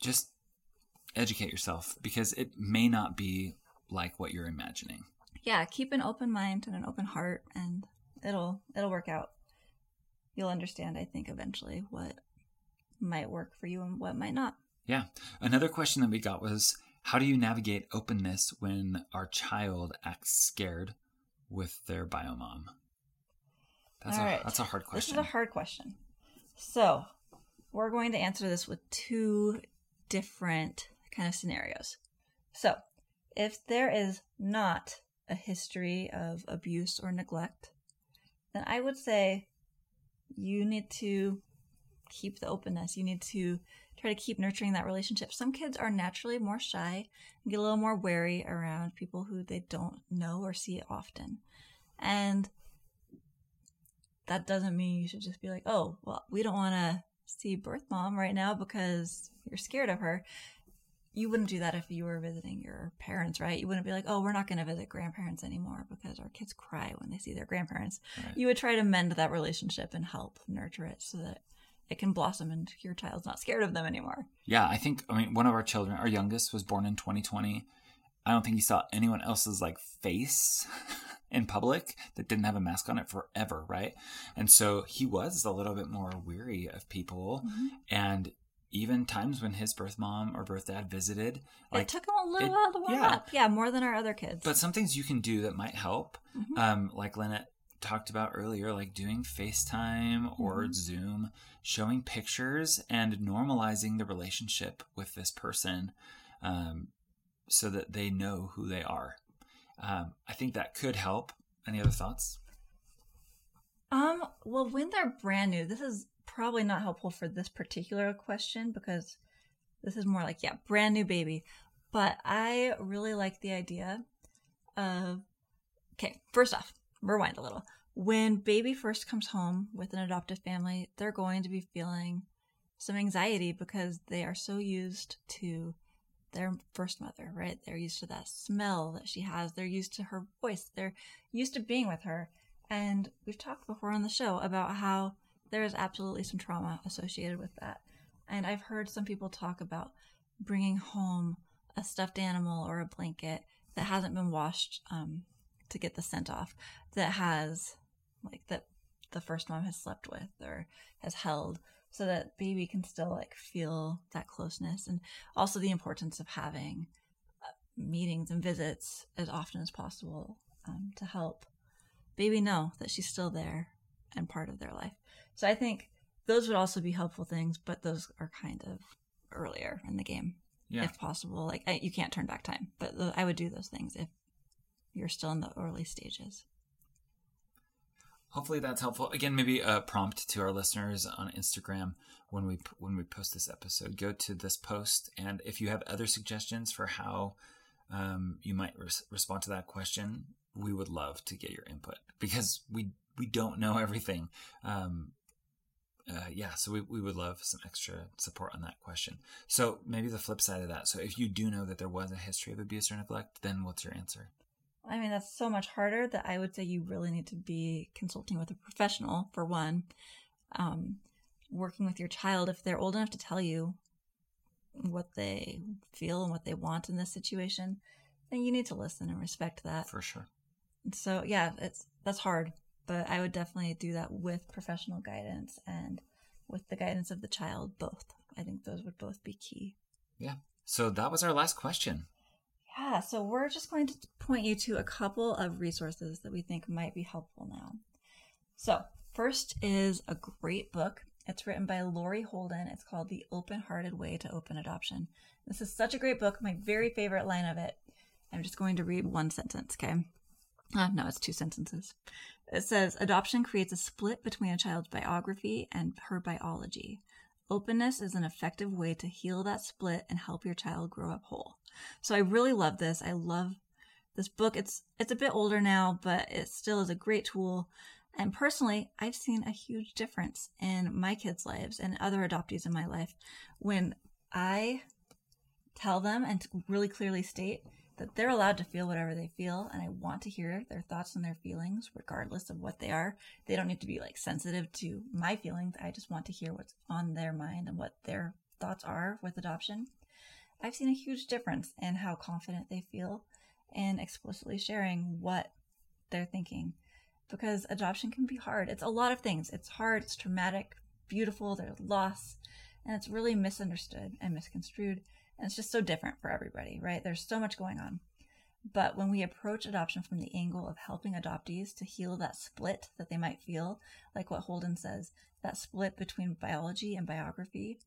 just educate yourself because it may not be like what you're imagining. Yeah, keep an open mind and an open heart, and it'll it'll work out. You'll understand, I think, eventually what might work for you and what might not. Yeah. Another question that we got was how do you navigate openness when our child acts scared with their biomom? That's, All a, right. that's a hard question. This is a hard question. So, we're going to answer this with two different kind of scenarios. So, if there is not a history of abuse or neglect, then I would say you need to keep the openness. You need to try to keep nurturing that relationship. Some kids are naturally more shy and get a little more wary around people who they don't know or see often. And that doesn't mean you should just be like, oh, well, we don't want to see birth mom right now because you're scared of her you wouldn't do that if you were visiting your parents, right? You wouldn't be like, oh, we're not going to visit grandparents anymore because our kids cry when they see their grandparents. Right. You would try to mend that relationship and help nurture it so that it can blossom and your child's not scared of them anymore. Yeah, I think, I mean, one of our children, our youngest, was born in 2020. I don't think he saw anyone else's like face in public that didn't have a mask on it forever, right? And so he was a little bit more weary of people. Mm-hmm. And even times when his birth mom or birth dad visited. Like, it took him a little it, while to warm yeah. up. Yeah, more than our other kids. But some things you can do that might help, mm-hmm. um, like Lynette talked about earlier, like doing FaceTime or mm-hmm. Zoom, showing pictures and normalizing the relationship with this person um, so that they know who they are. Um, I think that could help. Any other thoughts? Um, well, when they're brand new, this is probably not helpful for this particular question because this is more like, yeah, brand new baby. But I really like the idea of, okay, first off, rewind a little. When baby first comes home with an adoptive family, they're going to be feeling some anxiety because they are so used to their first mother, right? They're used to that smell that she has. They're used to her voice. They're used to being with her. And we've talked before on the show about how there is absolutely some trauma associated with that. And I've heard some people talk about bringing home a stuffed animal or a blanket that hasn't been washed um, to get the scent off, that has like that the first mom has slept with or has held, so that baby can still like feel that closeness, and also the importance of having uh, meetings and visits as often as possible um, to help baby know that she's still there and part of their life. So I think those would also be helpful things, but those are kind of earlier in the game, yeah. if possible. Like I, you can't turn back time, but the, I would do those things if you're still in the early stages. Hopefully that's helpful. Again, maybe a prompt to our listeners on Instagram when we when we post this episode. Go to this post, and if you have other suggestions for how um, you might res- respond to that question, we would love to get your input because we we don't know everything. Um, uh, yeah, so we, we would love some extra support on that question. So maybe the flip side of that. So if you do know that there was a history of abuse or neglect, then what's your answer? I mean, that's so much harder that I would say you really need to be consulting with a professional for one. Um, working with your child, if they're old enough to tell you what they feel and what they want in this situation, then you need to listen and respect that. For sure. So yeah, it's that's hard but I would definitely do that with professional guidance and with the guidance of the child, both. I think those would both be key. Yeah. So that was our last question. Yeah. So we're just going to point you to a couple of resources that we think might be helpful now. So, First is a great book. It's written by Lori Holden. It's called The Open Hearted Way to Open Adoption. This is such a great book. My very favorite line of it. I'm just going to read one sentence, okay? Uh, no, it's two sentences. It says Adoption creates a split between a child's biography and her biology. Openness is an effective way to heal that split and help your child grow up whole. So I really love this. I love this book. It's it's a bit older now, but it still is a great tool. And personally, I've seen a huge difference in my kids' lives and other adoptees in my life when I tell them and really clearly state that they're allowed to feel whatever they feel and I want to hear their thoughts and their feelings regardless of what they are. They don't need to be like sensitive to my feelings. I just want to hear what's on their mind and what their thoughts are with adoption. I've seen a huge difference in how confident they feel in explicitly sharing what they're thinking because adoption can be hard. It's a lot of things. It's hard, it's traumatic, beautiful, there's loss, and it's really misunderstood and misconstrued. And it's just so different for everybody, right? There's so much going on. But when we approach adoption from the angle of helping adoptees to heal that split that they might feel, like what Holden says, that split between biology and biography,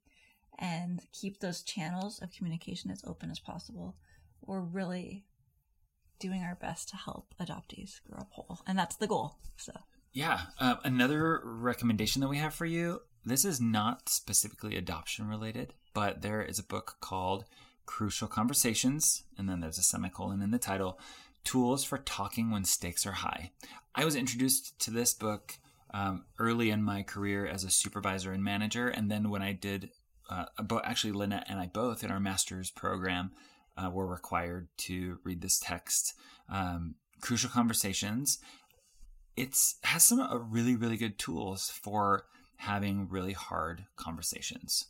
and keep those channels of communication as open as possible, we're really doing our best to help adoptees grow up whole. And that's the goal. So, yeah. Uh, another recommendation that we have for you this is not specifically adoption related, but there is a book called Crucial Conversations, and then there's a semicolon in the title Tools for Talking When Stakes Are High. I was introduced to this book um, early in my career as a supervisor and manager, and then when I did, uh, actually, Lynette and I both in our master's program uh, were required to read this text. Um, Crucial Conversations. It's has some uh, really really good tools for having really hard conversations.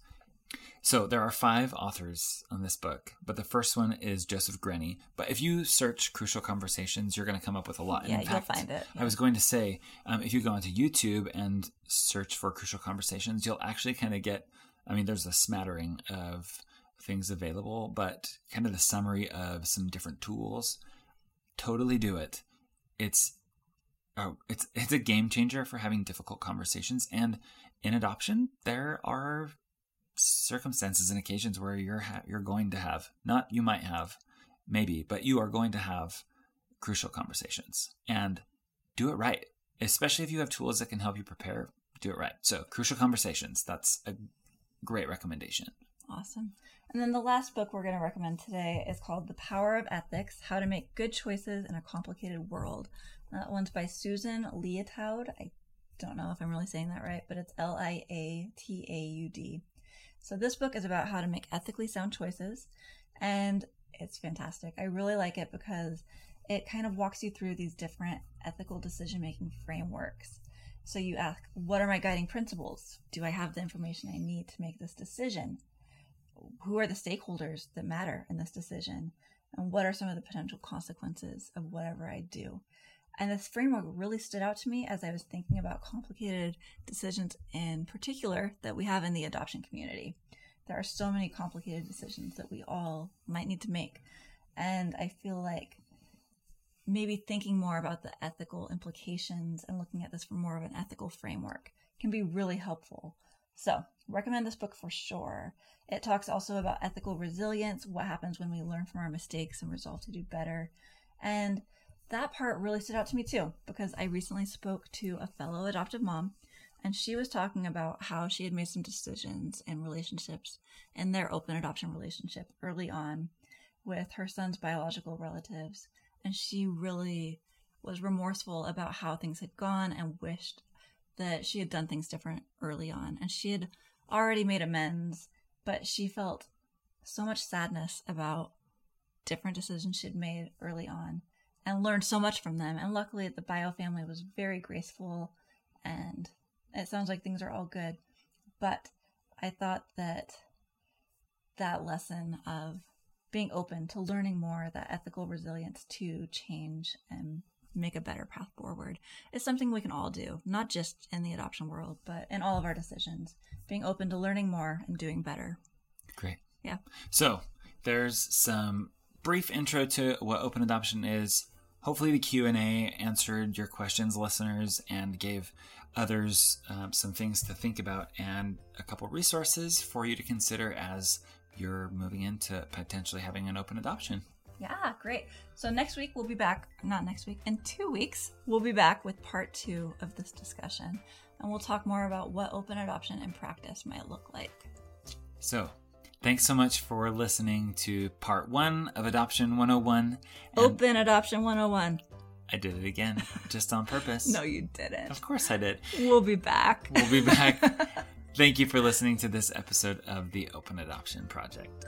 So there are five authors on this book, but the first one is Joseph Grenny. But if you search "Crucial Conversations," you're going to come up with a lot. Yeah, fact, you'll find it. Yeah. I was going to say, um, if you go onto YouTube and search for "Crucial Conversations," you'll actually kind of get. I mean, there's a smattering of things available, but kind of the summary of some different tools. Totally do it. It's oh, it's it's a game changer for having difficult conversations. And in adoption, there are circumstances and occasions where you're ha- you're going to have not you might have maybe, but you are going to have crucial conversations and do it right. Especially if you have tools that can help you prepare, do it right. So, crucial conversations. That's a great recommendation. Awesome. And then the last book we're going to recommend today is called The Power of Ethics How to Make Good Choices in a Complicated World. That one's by Susan Liataud. I don't know if I'm really saying that right, but it's L I A T A U D. So this book is about how to make ethically sound choices, and it's fantastic. I really like it because it kind of walks you through these different ethical decision making frameworks. So you ask, what are my guiding principles? Do I have the information I need to make this decision? who are the stakeholders that matter in this decision and what are some of the potential consequences of whatever I do. And this framework really stood out to me as I was thinking about complicated decisions in particular that we have in the adoption community. There are so many complicated decisions that we all might need to make. And I feel like maybe thinking more about the ethical implications and looking at this from more of an ethical framework can be really helpful. So, recommend this book for sure. It talks also about ethical resilience, what happens when we learn from our mistakes and resolve to do better. And that part really stood out to me too, because I recently spoke to a fellow adoptive mom, and she was talking about how she had made some decisions in relationships in their open adoption relationship early on with her son's biological relatives. And she really was remorseful about how things had gone and wished that she had done things different early on. And she had already made amends but she felt so much sadness about different decisions she'd made early on and learned so much from them. And luckily, the bio family was very graceful and it sounds like things are all good. But I thought that that lesson of being open to learning more, that ethical resilience to change and make a better path forward is something we can all do, not just in the adoption world, but in all of our decisions being open to learning more and doing better. Great. Yeah. So there's some brief intro to what open adoption is, hopefully the q&a answered your questions listeners and gave others um, some things to think about and a couple resources for you to consider as you're moving into potentially having an open adoption Yeah, great. So next week we'll be back, not next week, in two weeks, we'll be back with part two of this discussion. And we'll talk more about what open adoption in practice might look like. so thanks so much for listening to part one of adoption 101 and Open Adoption 101. i did it again just on purpose No, you didn't. of course i did We'll be back. we'll be back thank you for listening to this episode of the open adoption project